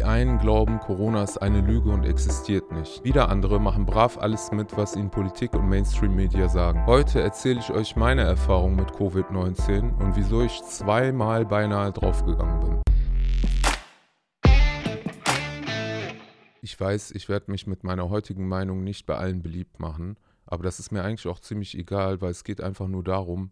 Die einen glauben, Corona ist eine Lüge und existiert nicht. Wieder andere machen brav alles mit, was ihnen Politik und Mainstream-Media sagen. Heute erzähle ich euch meine Erfahrung mit Covid-19 und wieso ich zweimal beinahe draufgegangen bin. Ich weiß, ich werde mich mit meiner heutigen Meinung nicht bei allen beliebt machen, aber das ist mir eigentlich auch ziemlich egal, weil es geht einfach nur darum,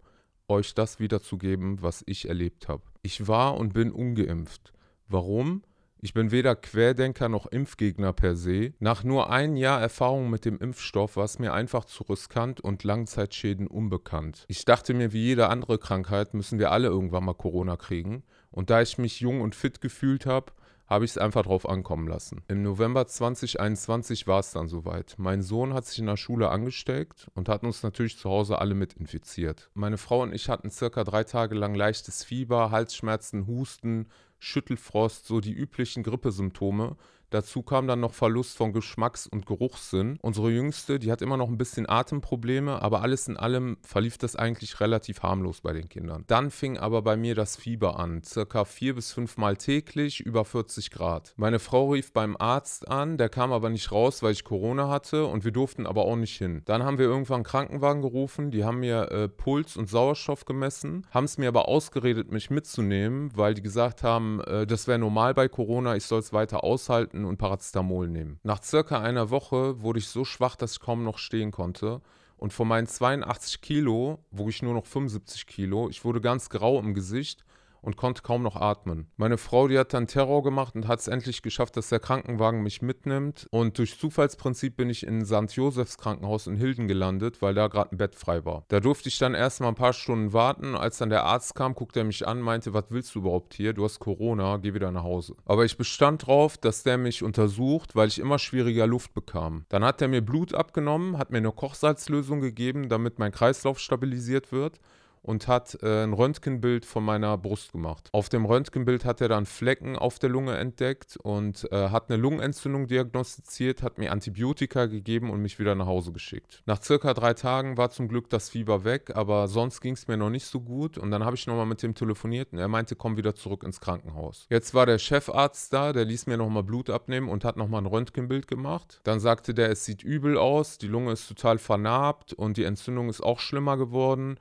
euch das wiederzugeben, was ich erlebt habe. Ich war und bin ungeimpft. Warum? Ich bin weder Querdenker noch Impfgegner per se. Nach nur ein Jahr Erfahrung mit dem Impfstoff war es mir einfach zu riskant und Langzeitschäden unbekannt. Ich dachte mir, wie jede andere Krankheit müssen wir alle irgendwann mal Corona kriegen. Und da ich mich jung und fit gefühlt habe, habe ich es einfach drauf ankommen lassen. Im November 2021 war es dann soweit. Mein Sohn hat sich in der Schule angesteckt und hat uns natürlich zu Hause alle mit infiziert. Meine Frau und ich hatten circa drei Tage lang leichtes Fieber, Halsschmerzen, Husten, Schüttelfrost, so die üblichen Grippesymptome. Dazu kam dann noch Verlust von Geschmacks- und Geruchssinn. Unsere Jüngste, die hat immer noch ein bisschen Atemprobleme, aber alles in allem verlief das eigentlich relativ harmlos bei den Kindern. Dann fing aber bei mir das Fieber an, circa vier bis fünf Mal täglich, über 40 Grad. Meine Frau rief beim Arzt an, der kam aber nicht raus, weil ich Corona hatte und wir durften aber auch nicht hin. Dann haben wir irgendwann einen Krankenwagen gerufen, die haben mir äh, Puls und Sauerstoff gemessen, haben es mir aber ausgeredet, mich mitzunehmen, weil die gesagt haben, äh, das wäre normal bei Corona, ich soll es weiter aushalten Tabletten und Paracetamol nehmen. Nach circa einer Woche wurde ich so schwach, dass ich kaum noch stehen konnte. Und von meinen 82 Kilo wog ich nur noch 75 Kilo. Ich wurde ganz grau im Gesicht und konnte kaum noch atmen. Meine Frau, die hat dann Terror gemacht und hat es endlich geschafft, dass der Krankenwagen mich mitnimmt. Und durch Zufallsprinzip bin ich in St. Josephs Krankenhaus in Hilden gelandet, weil da gerade ein Bett frei war. Da durfte ich dann erstmal ein paar Stunden warten. Als dann der Arzt kam, guckte er mich an, meinte, was willst du überhaupt hier? Du hast Corona, geh wieder nach Hause. Aber ich bestand drauf, dass der mich untersucht, weil ich immer schwieriger Luft bekam. Dann hat er mir Blut abgenommen, hat mir eine Kochsalzlösung gegeben, damit mein Kreislauf stabilisiert wird und hat äh, ein Röntgenbild von meiner Brust gemacht. Auf dem Röntgenbild hat er dann Flecken auf der Lunge entdeckt und äh, hat eine Lungenentzündung diagnostiziert, hat mir Antibiotika gegeben und mich wieder nach Hause geschickt. Nach circa drei Tagen war zum Glück das Fieber weg, aber sonst ging es mir noch nicht so gut und dann habe ich nochmal mit dem telefoniert und er meinte, komm wieder zurück ins Krankenhaus. Jetzt war der Chefarzt da, der ließ mir nochmal Blut abnehmen und hat nochmal ein Röntgenbild gemacht. Dann sagte der, es sieht übel aus, die Lunge ist total vernarbt und die Entzündung ist auch schlimmer geworden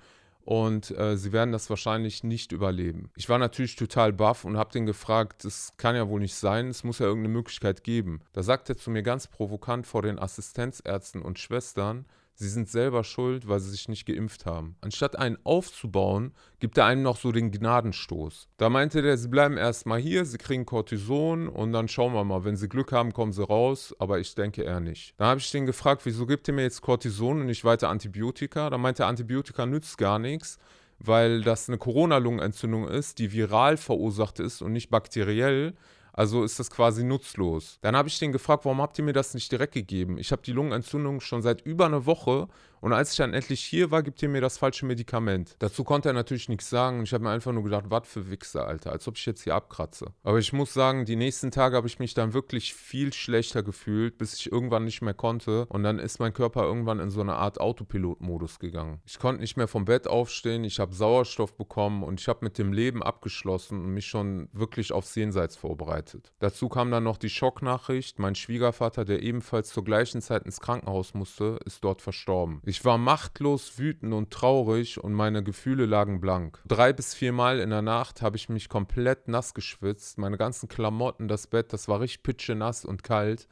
und äh, sie werden das wahrscheinlich nicht überleben. Ich war natürlich total baff und habe den gefragt, das kann ja wohl nicht sein, es muss ja irgendeine Möglichkeit geben. Da sagt er zu mir ganz provokant vor den Assistenzärzten und Schwestern, sie sind selber schuld, weil sie sich nicht geimpft haben. Anstatt einen aufzubauen, gibt er einem noch so den Gnadenstoß. Da meinte der, sie bleiben erstmal hier, sie kriegen Cortison und dann schauen wir mal, wenn sie Glück haben, kommen sie raus, aber ich denke eher nicht. Da habe ich den gefragt, wieso gibt ihr mir jetzt Cortison und nicht weiter Antibiotika? Da meinte er, Antibiotika nützt gar nichts weil das eine Corona-Lungenentzündung ist, die viral verursacht ist und nicht bakteriell. Also ist das quasi nutzlos. Dann habe ich den gefragt, warum habt ihr mir das nicht direkt gegeben? Ich habe die Lungenentzündung schon seit über einer Woche und als ich dann endlich hier war, gibt ihr mir das falsche Medikament. Dazu konnte er natürlich nichts sagen. Ich habe mir einfach nur gedacht, was für Wichser, Alter. Als ob ich jetzt hier abkratze. Aber ich muss sagen, die nächsten Tage habe ich mich dann wirklich viel schlechter gefühlt, bis ich irgendwann nicht mehr konnte. Und dann ist mein Körper irgendwann in so eine Art Autopilot-Modus gegangen. Ich konnte nicht mehr vom Bett aufstehen. Ich habe Sauerstoff bekommen und ich habe mit dem Leben abgeschlossen und mich schon wirklich aufs Jenseits vorbereitet. Dazu kam dann noch die Schocknachricht. Mein Schwiegervater, der ebenfalls zur gleichen Zeit ins Krankenhaus musste, ist dort verstorben. Ich war machtlos, wütend und traurig und meine Gefühle lagen blank. Drei bis viermal in der Nacht habe ich mich komplett nass geschwitzt. Meine ganzen Klamotten, das Bett, das war richtig pitschenass und kalt.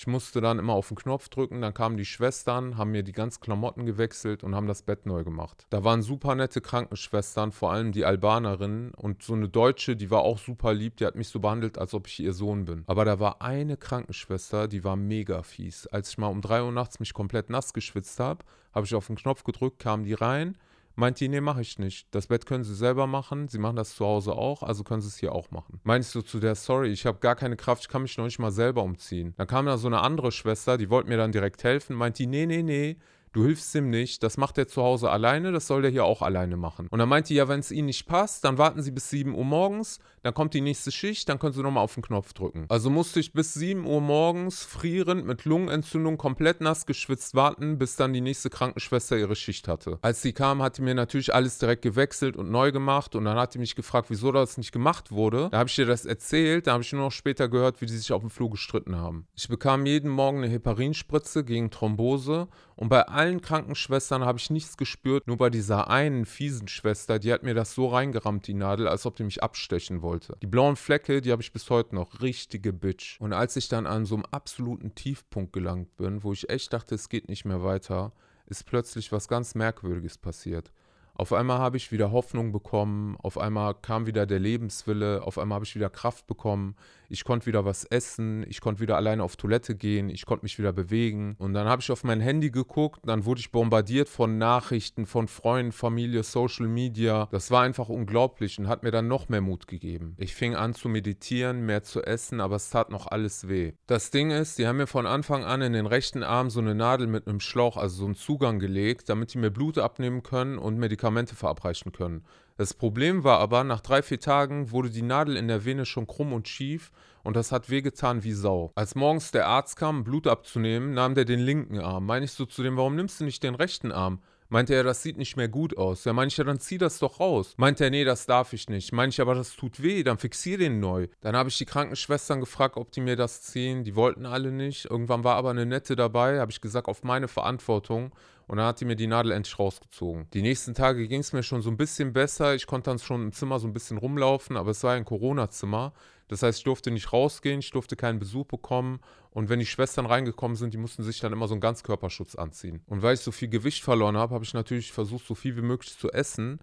Ich musste dann immer auf den Knopf drücken, dann kamen die Schwestern, haben mir die ganzen Klamotten gewechselt und haben das Bett neu gemacht. Da waren super nette Krankenschwestern, vor allem die Albanerin und so eine Deutsche, die war auch super lieb, die hat mich so behandelt, als ob ich ihr Sohn bin. Aber da war eine Krankenschwester, die war mega fies. Als ich mal um 3 Uhr nachts mich komplett nass geschwitzt habe, habe ich auf den Knopf gedrückt, kamen die rein, Meint die, nee, mache ich nicht. Das Bett können sie selber machen. Sie machen das zu Hause auch, also können sie es hier auch machen. Meinst du zu der, sorry, ich habe gar keine Kraft, ich kann mich noch nicht mal selber umziehen. Dann kam da so eine andere Schwester, die wollte mir dann direkt helfen. Meint die, nee, nee, nee, du hilfst ihm nicht, das macht er zu Hause alleine, das soll der hier auch alleine machen. Und dann meinte ja, wenn es ihnen nicht passt, dann warten sie bis 7 Uhr morgens, dann kommt die nächste Schicht, dann können sie nochmal auf den Knopf drücken. Also musste ich bis 7 Uhr morgens frierend mit Lungenentzündung komplett nass geschwitzt warten, bis dann die nächste Krankenschwester ihre Schicht hatte. Als sie kam, hat die mir natürlich alles direkt gewechselt und neu gemacht und dann hat die mich gefragt, wieso das nicht gemacht wurde. Da habe ich ihr das erzählt, da habe ich nur noch später gehört, wie die sich auf dem Flur gestritten haben. Ich bekam jeden Morgen eine Heparinspritze gegen Thrombose und bei allen Krankenschwestern habe ich nichts gespürt, nur bei dieser einen fiesen Schwester, die hat mir das so reingerammt, die Nadel, als ob die mich abstechen wollte. Die blauen Flecke, die habe ich bis heute noch. Richtige Bitch. Und als ich dann an so einem absoluten Tiefpunkt gelangt bin, wo ich echt dachte, es geht nicht mehr weiter, ist plötzlich was ganz Merkwürdiges passiert. Auf einmal habe ich wieder Hoffnung bekommen, auf einmal kam wieder der Lebenswille, auf einmal habe ich wieder Kraft bekommen, ich konnte wieder was essen, ich konnte wieder alleine auf Toilette gehen, ich konnte mich wieder bewegen. Und dann habe ich auf mein Handy geguckt, dann wurde ich bombardiert von Nachrichten, von Freunden, Familie, Social Media. Das war einfach unglaublich und hat mir dann noch mehr Mut gegeben. Ich fing an zu meditieren, mehr zu essen, aber es tat noch alles weh. Das Ding ist, die haben mir von Anfang an in den rechten Arm so eine Nadel mit einem Schlauch, also so einen Zugang gelegt, damit die mir Blut abnehmen können und Medikamente verabreichen können. Das Problem war aber, nach drei, vier Tagen wurde die Nadel in der Vene schon krumm und schief und das hat wehgetan wie Sau. Als morgens der Arzt kam, Blut abzunehmen, nahm der den linken Arm. Meine ich so zu dem, warum nimmst du nicht den rechten Arm? Meinte er, das sieht nicht mehr gut aus. Ja, meine ich, ja, dann zieh das doch raus. Meinte er, nee, das darf ich nicht. Meine ich, aber das tut weh, dann fixier den neu. Dann habe ich die Krankenschwestern gefragt, ob die mir das ziehen. Die wollten alle nicht. Irgendwann war aber eine nette dabei, habe ich gesagt, auf meine Verantwortung. Und dann hat die mir die Nadel endlich rausgezogen. Die nächsten Tage ging es mir schon so ein bisschen besser. Ich konnte dann schon im Zimmer so ein bisschen rumlaufen, aber es war ein Corona-Zimmer. Das heißt, ich durfte nicht rausgehen, ich durfte keinen Besuch bekommen. Und wenn die Schwestern reingekommen sind, die mussten sich dann immer so einen Ganzkörperschutz anziehen. Und weil ich so viel Gewicht verloren habe, habe ich natürlich versucht, so viel wie möglich zu essen.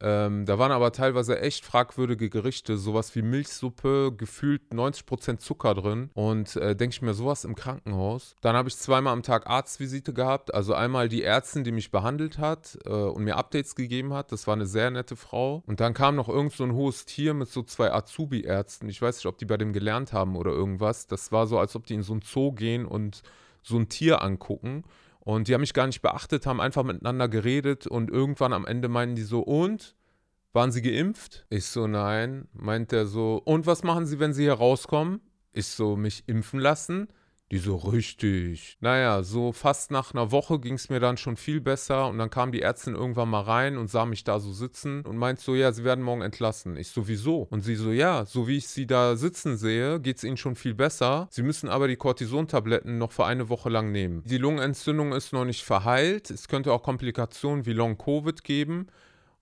Ähm, da waren aber teilweise echt fragwürdige Gerichte, sowas wie Milchsuppe, gefühlt 90% Zucker drin. Und äh, denke ich mir, sowas im Krankenhaus. Dann habe ich zweimal am Tag Arztvisite gehabt. Also einmal die Ärztin, die mich behandelt hat äh, und mir Updates gegeben hat. Das war eine sehr nette Frau. Und dann kam noch irgend so ein hohes Tier mit so zwei Azubi-Ärzten. Ich weiß nicht, ob die bei dem gelernt haben oder irgendwas. Das war so, als ob die in so ein Zoo gehen und so ein Tier angucken. Und die haben mich gar nicht beachtet, haben einfach miteinander geredet und irgendwann am Ende meinen die so, und? Waren Sie geimpft? Ich so, nein. Meint er so, und was machen Sie, wenn Sie hier rauskommen? Ich so, mich impfen lassen? Die so richtig. Naja, so fast nach einer Woche ging es mir dann schon viel besser und dann kam die Ärztin irgendwann mal rein und sah mich da so sitzen und meint so, ja, sie werden morgen entlassen. Ich so, wieso? Und sie so, ja, so wie ich sie da sitzen sehe, geht es ihnen schon viel besser. Sie müssen aber die Cortisontabletten noch für eine Woche lang nehmen. Die Lungenentzündung ist noch nicht verheilt. Es könnte auch Komplikationen wie Long-Covid geben.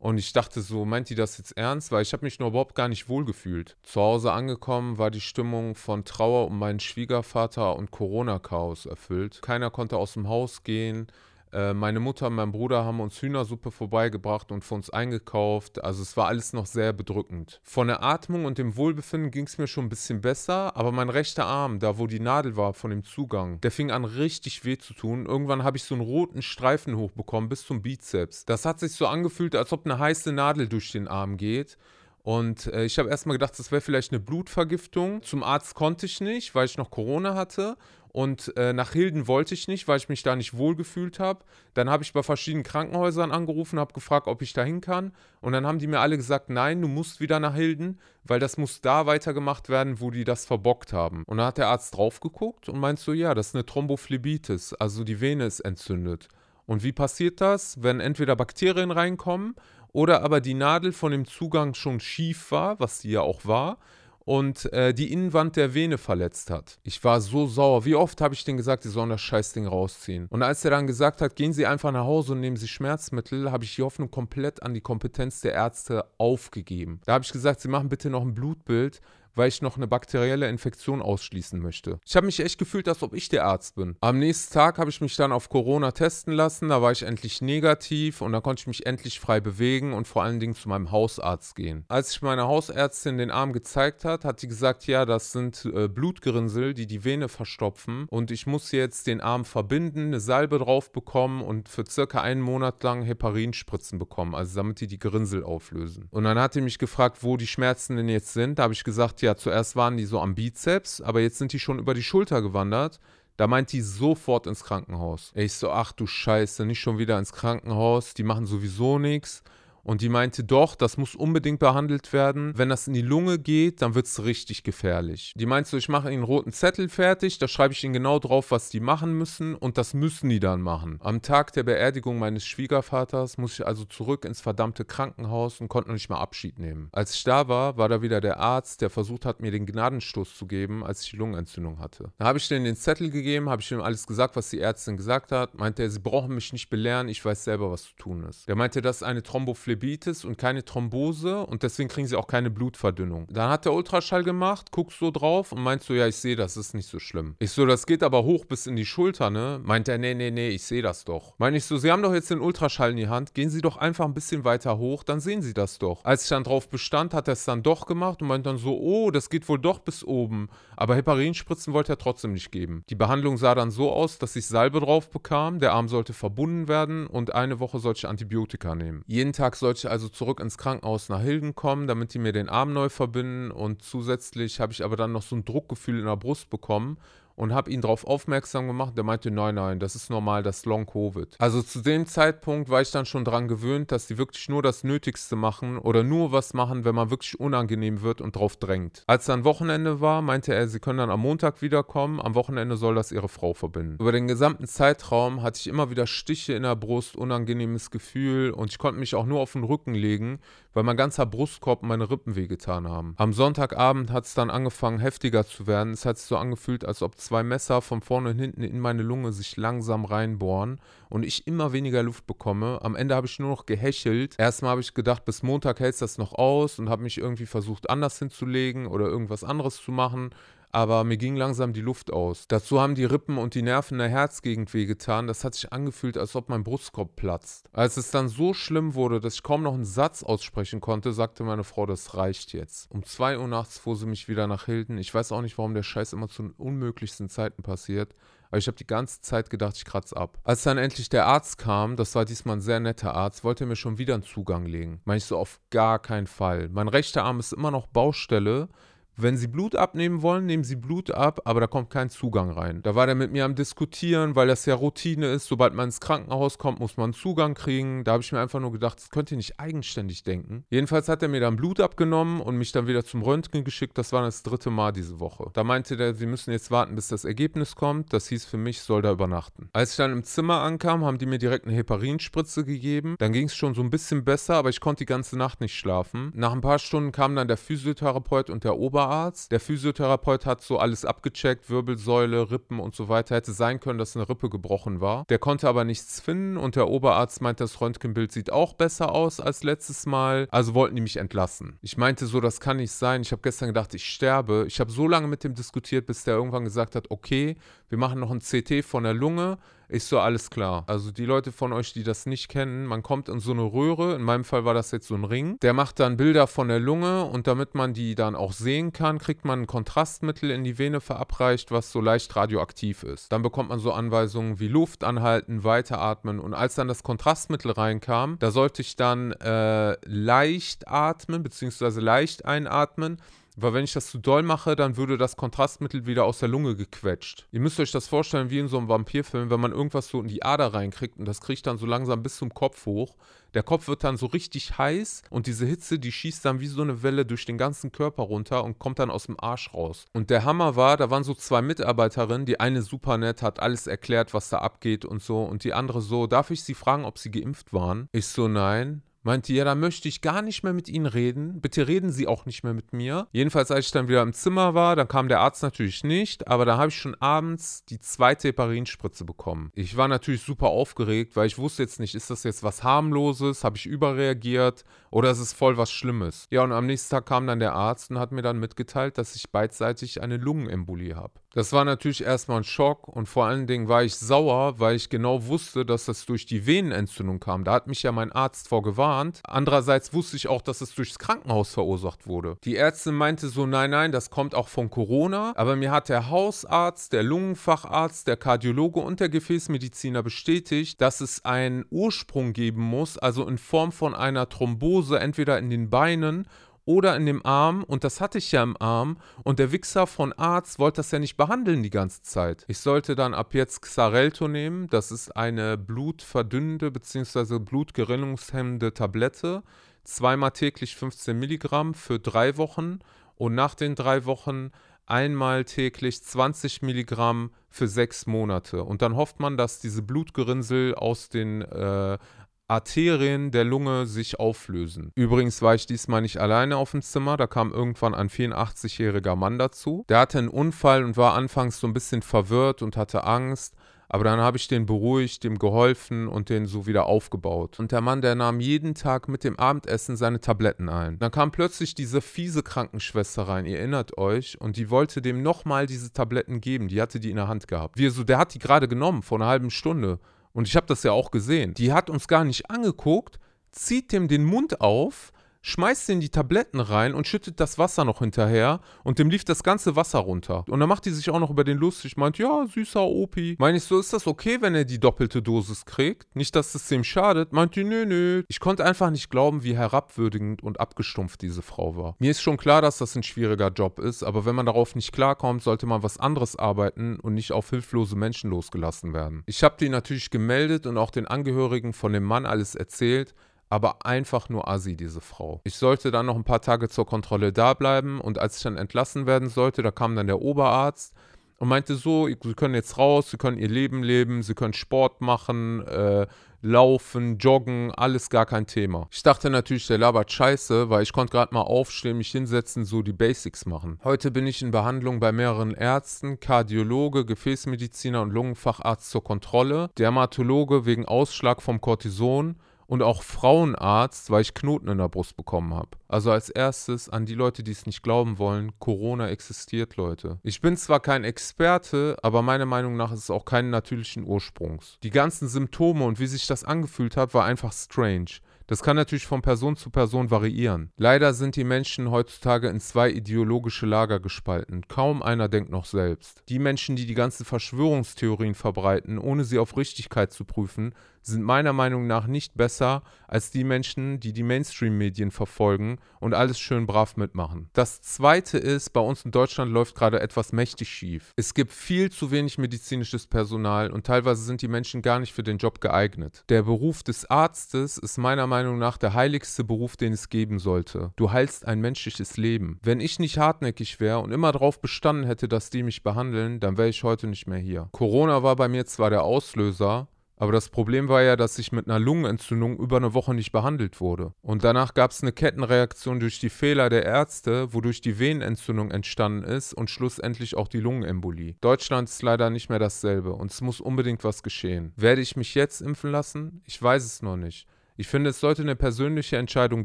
Und ich dachte so, meint die das jetzt ernst? Weil ich habe mich nur überhaupt gar nicht wohl gefühlt. Zu Hause angekommen war die Stimmung von Trauer um meinen Schwiegervater und Corona-Chaos erfüllt. Keiner konnte aus dem Haus gehen. Äh, meine Mutter und mein Bruder haben uns Hühnersuppe vorbeigebracht und für uns eingekauft. Also es war alles noch sehr bedrückend. Von der Atmung und dem Wohlbefinden ging es mir schon ein bisschen besser, aber mein rechter Arm, da wo die Nadel war von dem Zugang, der fing an richtig weh zu tun. Irgendwann habe ich so einen roten Streifen hochbekommen bis zum Bizeps. Das hat sich so angefühlt, als ob eine heiße Nadel durch den Arm geht. Und äh, ich habe erstmal gedacht, das wäre vielleicht eine Blutvergiftung. Zum Arzt konnte ich nicht, weil ich noch Corona hatte. Und äh, nach Hilden wollte ich nicht, weil ich mich da nicht wohl gefühlt habe. Dann habe ich bei verschiedenen Krankenhäusern angerufen, habe gefragt, ob ich da hin kann. Und dann haben die mir alle gesagt, nein, du musst wieder nach Hilden, weil das muss da weitergemacht werden, wo die das verbockt haben. Und dann hat der Arzt drauf geguckt und meint so, ja, das ist eine Thrombophlebitis, also die Vene ist entzündet. Und wie passiert das, wenn entweder Bakterien reinkommen oder aber die Nadel von dem Zugang schon schief war, was sie ja auch war, und äh, die Innenwand der Vene verletzt hat. Ich war so sauer. Wie oft habe ich denen gesagt, sie sollen das Scheißding rausziehen? Und als er dann gesagt hat, gehen Sie einfach nach Hause und nehmen Sie Schmerzmittel, habe ich die Hoffnung komplett an die Kompetenz der Ärzte aufgegeben. Da habe ich gesagt, Sie machen bitte noch ein Blutbild, weil ich noch eine bakterielle Infektion ausschließen möchte. Ich habe mich echt gefühlt, als ob ich der Arzt bin. Am nächsten Tag habe ich mich dann auf Corona testen lassen, da war ich endlich negativ und da konnte ich mich endlich frei bewegen und vor allen Dingen zu meinem Hausarzt gehen. Als ich meine Hausärztin den Arm gezeigt hat, hat sie gesagt, ja, das sind äh, Blutgerinnsel, die die Vene verstopfen und ich muss jetzt den Arm verbinden, eine Salbe drauf bekommen und für circa einen Monat lang Heparinspritzen bekommen, also damit die die Gerinnsel auflösen. Und dann hat sie mich gefragt, wo die Schmerzen denn jetzt sind. Da habe ich gesagt, ja, zuerst waren die so am Bizeps, aber jetzt sind die schon über die Schulter gewandert. Da meint die sofort ins Krankenhaus. Ich so, ach du Scheiße, nicht schon wieder ins Krankenhaus, die machen sowieso nichts. Und die meinte, doch, das muss unbedingt behandelt werden. Wenn das in die Lunge geht, dann wird es richtig gefährlich. Die meinte so, ich mache ihnen einen roten Zettel fertig, da schreibe ich ihnen genau drauf, was die machen müssen und das müssen die dann machen. Am Tag der Beerdigung meines Schwiegervaters muss ich also zurück ins verdammte Krankenhaus und konnte noch nicht mal Abschied nehmen. Als ich da war, war da wieder der Arzt, der versucht hat, mir den Gnadenstoß zu geben, als ich die Lungenentzündung hatte. Da habe ich denen den Zettel gegeben, habe ich ihm alles gesagt, was die Ärztin gesagt hat. Meinte er, sie brauchen mich nicht belehren, ich weiß selber, was zu tun ist. Der meinte, das ist eine Thrombophilie Phlebitis und keine Thrombose und deswegen kriegen sie auch keine Blutverdünnung. Dann hat der Ultraschall gemacht, guckst so drauf und meinst so, ja, ich sehe das, ist nicht so schlimm. Ich so, das geht aber hoch bis in die Schulter, ne? Meint er, nee, nee, nee, ich sehe das doch. Meine ich so, Sie haben doch jetzt den Ultraschall in die Hand, gehen Sie doch einfach ein bisschen weiter hoch, dann sehen Sie das doch. Als ich dann drauf bestand, hat er es dann doch gemacht und meint dann so, oh, das geht wohl doch bis oben. Aber Heparinspritzen wollte er trotzdem nicht geben. Die Behandlung sah dann so aus, dass ich Salbe drauf bekam, der Arm sollte verbunden werden und eine Woche ich Antibiotika nehmen. Jeden Tag sollte ich also zurück ins Krankenhaus nach Hilden kommen, damit die mir den Arm neu verbinden. Und zusätzlich habe ich aber dann noch so ein Druckgefühl in der Brust bekommen und habe ihn darauf aufmerksam gemacht. Der meinte, nein, nein, das ist normal, das ist Long Covid. Also zu dem Zeitpunkt war ich dann schon daran gewöhnt, dass die wirklich nur das Nötigste machen oder nur was machen, wenn man wirklich unangenehm wird und drauf drängt. Als dann Wochenende war, meinte er, sie können dann am Montag wiederkommen. Am Wochenende soll das ihre Frau verbinden. Über den gesamten Zeitraum hatte ich immer wieder Stiche in der Brust, unangenehmes Gefühl und ich konnte mich auch nur auf den Rücken legen, weil mein ganzer Brustkorb und meine Rippen wehgetan haben. Am Sonntagabend hat es dann angefangen heftiger zu werden. Es hat sich so angefühlt, als ob zwei Messer von vorne und hinten in meine Lunge sich langsam reinbohren und ich immer weniger Luft bekomme. Am Ende habe ich nur noch gehechelt. Erstmal habe ich gedacht, bis Montag hält es das noch aus und habe mich irgendwie versucht, anders hinzulegen oder irgendwas anderes zu machen aber mir ging langsam die Luft aus. Dazu haben die Rippen und die Nerven der Herzgegend wehgetan. Das hat sich angefühlt, als ob mein Brustkorb platzt. Als es dann so schlimm wurde, dass ich kaum noch einen Satz aussprechen konnte, sagte meine Frau, das reicht jetzt. Um 2 Uhr nachts fuhr sie mich wieder nach Hilden. Ich weiß auch nicht, warum der Scheiß immer zu den unmöglichsten Zeiten passiert. Aber ich habe die ganze Zeit gedacht, ich kratze ab. Als dann endlich der Arzt kam, das war diesmal ein sehr netter Arzt, wollte er mir schon wieder einen Zugang legen. Meine ich so auf gar keinen Fall. Mein rechter Arm ist immer noch Baustelle. Wenn Sie Blut abnehmen wollen, nehmen Sie Blut ab, aber da kommt kein Zugang rein. Da war der mit mir am Diskutieren, weil das ja Routine ist. Sobald man ins Krankenhaus kommt, muss man Zugang kriegen. Da habe ich mir einfach nur gedacht, das könnt ihr nicht eigenständig denken. Jedenfalls hat er mir dann Blut abgenommen und mich dann wieder zum Röntgen geschickt. Das war das dritte Mal diese Woche. Da meinte der, Sie müssen jetzt warten, bis das Ergebnis kommt. Das hieß für mich, soll da übernachten. Als ich dann im Zimmer ankam, haben die mir direkt eine Heparinspritze gegeben. Dann ging es schon so ein bisschen besser, aber ich konnte die ganze Nacht nicht schlafen. Nach ein paar Stunden kam dann der Physiotherapeut und der Ober Oberarzt. Der Physiotherapeut hat so alles abgecheckt, Wirbelsäule, Rippen und so weiter. Hätte sein können, dass eine Rippe gebrochen war. Der konnte aber nichts finden und der Oberarzt meint, das Röntgenbild sieht auch besser aus als letztes Mal. Also wollten die mich entlassen. Ich meinte so, das kann nicht sein. Ich habe gestern gedacht, ich sterbe. Ich habe so lange mit dem diskutiert, bis der irgendwann gesagt hat, okay, wir machen noch ein CT von der Lunge. Ich so, alles klar. Also die Leute von euch, die das nicht kennen, man kommt in so eine Röhre, in meinem Fall war das jetzt so ein Ring, der macht dann Bilder von der Lunge und damit man die dann auch sehen kann, kriegt man ein Kontrastmittel in die Vene verabreicht, was so leicht radioaktiv ist. Dann bekommt man so Anweisungen wie Luft anhalten, weiteratmen und als dann das Kontrastmittel reinkam, da sollte ich dann äh, leicht atmen, beziehungsweise leicht einatmen weil wenn ich das zu doll mache, dann würde das Kontrastmittel wieder aus der Lunge gequetscht. Ihr müsst euch das vorstellen wie in so einem Vampirfilm, wenn man irgendwas so in die Ader reinkriegt und das kriegt dann so langsam bis zum Kopf hoch. Der Kopf wird dann so richtig heiß und diese Hitze, die schießt dann wie so eine Welle durch den ganzen Körper runter und kommt dann aus dem Arsch raus. Und der Hammer war, da waren so zwei Mitarbeiterinnen, die eine super nett hat alles erklärt, was da abgeht und so und die andere so, darf ich sie fragen, ob sie geimpft waren? Ich so, nein meinte, ja, da möchte ich gar nicht mehr mit Ihnen reden. Bitte reden Sie auch nicht mehr mit mir. Jedenfalls, als ich dann wieder im Zimmer war, dann kam der Arzt natürlich nicht, aber da habe ich schon abends die zweite Heparinspritze bekommen. Ich war natürlich super aufgeregt, weil ich wusste jetzt nicht, ist das jetzt was harmloses, habe ich überreagiert oder ist es voll was Schlimmes? Ja, und am nächsten Tag kam dann der Arzt und hat mir dann mitgeteilt, dass ich beidseitig eine Lungenembolie habe. Das war natürlich erstmal ein Schock und vor allen Dingen war ich sauer, weil ich genau wusste, dass das durch die Venenentzündung kam. Da hat mich ja mein Arzt vorgewarnt. Andererseits wusste ich auch, dass es durchs Krankenhaus verursacht wurde. Die Ärztin meinte so, nein, nein, das kommt auch von Corona. Aber mir hat der Hausarzt, der Lungenfacharzt, der Kardiologe und der Gefäßmediziner bestätigt, dass es einen Ursprung geben muss, also in Form von einer Thrombose entweder in den Beinen oder in dem Arm und das hatte ich ja im Arm und der Wichser von Arzt wollte das ja nicht behandeln die ganze Zeit. Ich sollte dann ab jetzt Xarelto nehmen, das ist eine blutverdünnende bzw. blutgerinnungshemmende Tablette, zweimal täglich 15 Milligramm für drei Wochen und nach den drei Wochen einmal täglich 20 Milligramm für sechs Monate. Und dann hofft man, dass diese Blutgerinnsel aus den äh, Arterien der Lunge sich auflösen. Übrigens war ich diesmal nicht alleine auf dem Zimmer, da kam irgendwann ein 84-jähriger Mann dazu. Der hatte einen Unfall und war anfangs so ein bisschen verwirrt und hatte Angst. Aber dann habe ich den beruhigt, dem geholfen und den so wieder aufgebaut. Und der Mann, der nahm jeden Tag mit dem Abendessen seine Tabletten ein. Dann kam plötzlich diese fiese Krankenschwester rein, ihr erinnert euch, und die wollte dem nochmal diese Tabletten geben. Die hatte die in der Hand gehabt. Wir so, der hat die gerade genommen, vor einer halben Stunde. Und ich habe das ja auch gesehen. Die hat uns gar nicht angeguckt, zieht dem den Mund auf, schmeißt in die Tabletten rein und schüttet das Wasser noch hinterher und dem lief das ganze Wasser runter. Und dann macht die sich auch noch über den lustig, meint, ja, süßer Opi. Meine ich so, ist das okay, wenn er die doppelte Dosis kriegt? Nicht, dass es dem schadet? Meint die, nö, nö. Ich konnte einfach nicht glauben, wie herabwürdigend und abgestumpft diese Frau war. Mir ist schon klar, dass das ein schwieriger Job ist, aber wenn man darauf nicht klarkommt, sollte man was anderes arbeiten und nicht auf hilflose Menschen losgelassen werden. Ich habe die natürlich gemeldet und auch den Angehörigen von dem Mann alles erzählt, aber einfach nur assi, diese Frau. Ich sollte dann noch ein paar Tage zur Kontrolle da bleiben und als ich dann entlassen werden sollte, da kam dann der Oberarzt und meinte so, Sie können jetzt raus, Sie können Ihr Leben leben, Sie können Sport machen, äh, laufen, joggen, alles gar kein Thema. Ich dachte natürlich, der labert scheiße, weil ich konnte gerade mal aufstehen, mich hinsetzen, so die Basics machen. Heute bin ich in Behandlung bei mehreren Ärzten, Kardiologe, Gefäßmediziner und Lungenfacharzt zur Kontrolle, Dermatologe wegen Ausschlag vom Cortison und auch Frauenarzt, weil ich Knoten in der Brust bekommen habe. Also als erstes an die Leute, die es nicht glauben wollen, Corona existiert, Leute. Ich bin zwar kein Experte, aber meiner Meinung nach ist es auch keinen natürlichen Ursprungs. Die ganzen Symptome und wie sich das angefühlt hat, war einfach strange. Das kann natürlich von Person zu Person variieren. Leider sind die Menschen heutzutage in zwei ideologische Lager gespalten. Kaum einer denkt noch selbst. Die Menschen, die die ganzen Verschwörungstheorien verbreiten, ohne sie auf Richtigkeit zu prüfen, sind meiner Meinung nach nicht besser als die Menschen, die die Mainstream-Medien verfolgen und alles schön brav mitmachen. Das Zweite ist, bei uns in Deutschland läuft gerade etwas mächtig schief. Es gibt viel zu wenig medizinisches Personal und teilweise sind die Menschen gar nicht für den Job geeignet. Der Beruf des Arztes ist meiner Meinung nach der heiligste Beruf, den es geben sollte. Du heilst ein menschliches Leben. Wenn ich nicht hartnäckig wäre und immer darauf bestanden hätte, dass die mich behandeln, dann wäre ich heute nicht mehr hier. Corona war bei mir zwar der Auslöser, aber das Problem war ja, dass ich mit einer Lungenentzündung über eine Woche nicht behandelt wurde. Und danach gab es eine Kettenreaktion durch die Fehler der Ärzte, wodurch die Venenentzündung entstanden ist und schlussendlich auch die Lungenembolie. Deutschland ist leider nicht mehr dasselbe und es muss unbedingt was geschehen. Werde ich mich jetzt impfen lassen? Ich weiß es noch nicht. Ich finde, es sollte eine persönliche Entscheidung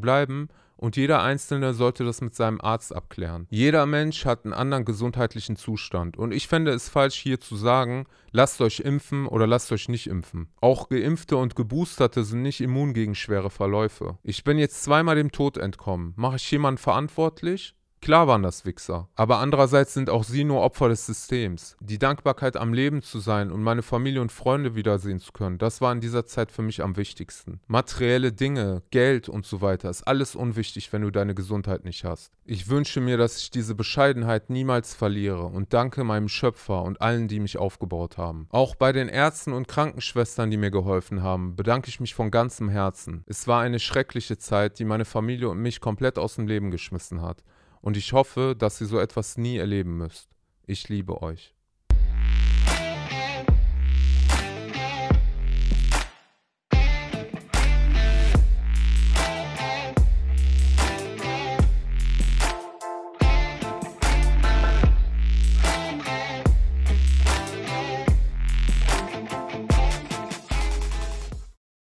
bleiben und jeder Einzelne sollte das mit seinem Arzt abklären. Jeder Mensch hat einen anderen gesundheitlichen Zustand und ich fände es falsch hier zu sagen, lasst euch impfen oder lasst euch nicht impfen. Auch Geimpfte und Geboosterte sind nicht immun gegen schwere Verläufe. Ich bin jetzt zweimal dem Tod entkommen. Mache ich jemanden verantwortlich? Klar waren das Wichser, aber andererseits sind auch sie nur Opfer des Systems. Die Dankbarkeit am Leben zu sein und meine Familie und Freunde wiedersehen zu können, das war in dieser Zeit für mich am wichtigsten. Materielle Dinge, Geld und so weiter ist alles unwichtig, wenn du deine Gesundheit nicht hast. Ich wünsche mir, dass ich diese Bescheidenheit niemals verliere und danke meinem Schöpfer und allen, die mich aufgebaut haben. Auch bei den Ärzten und Krankenschwestern, die mir geholfen haben, bedanke ich mich von ganzem Herzen. Es war eine schreckliche Zeit, die meine Familie und mich komplett aus dem Leben geschmissen hat und ich hoffe, dass ihr so etwas nie erleben müsst. Ich liebe euch.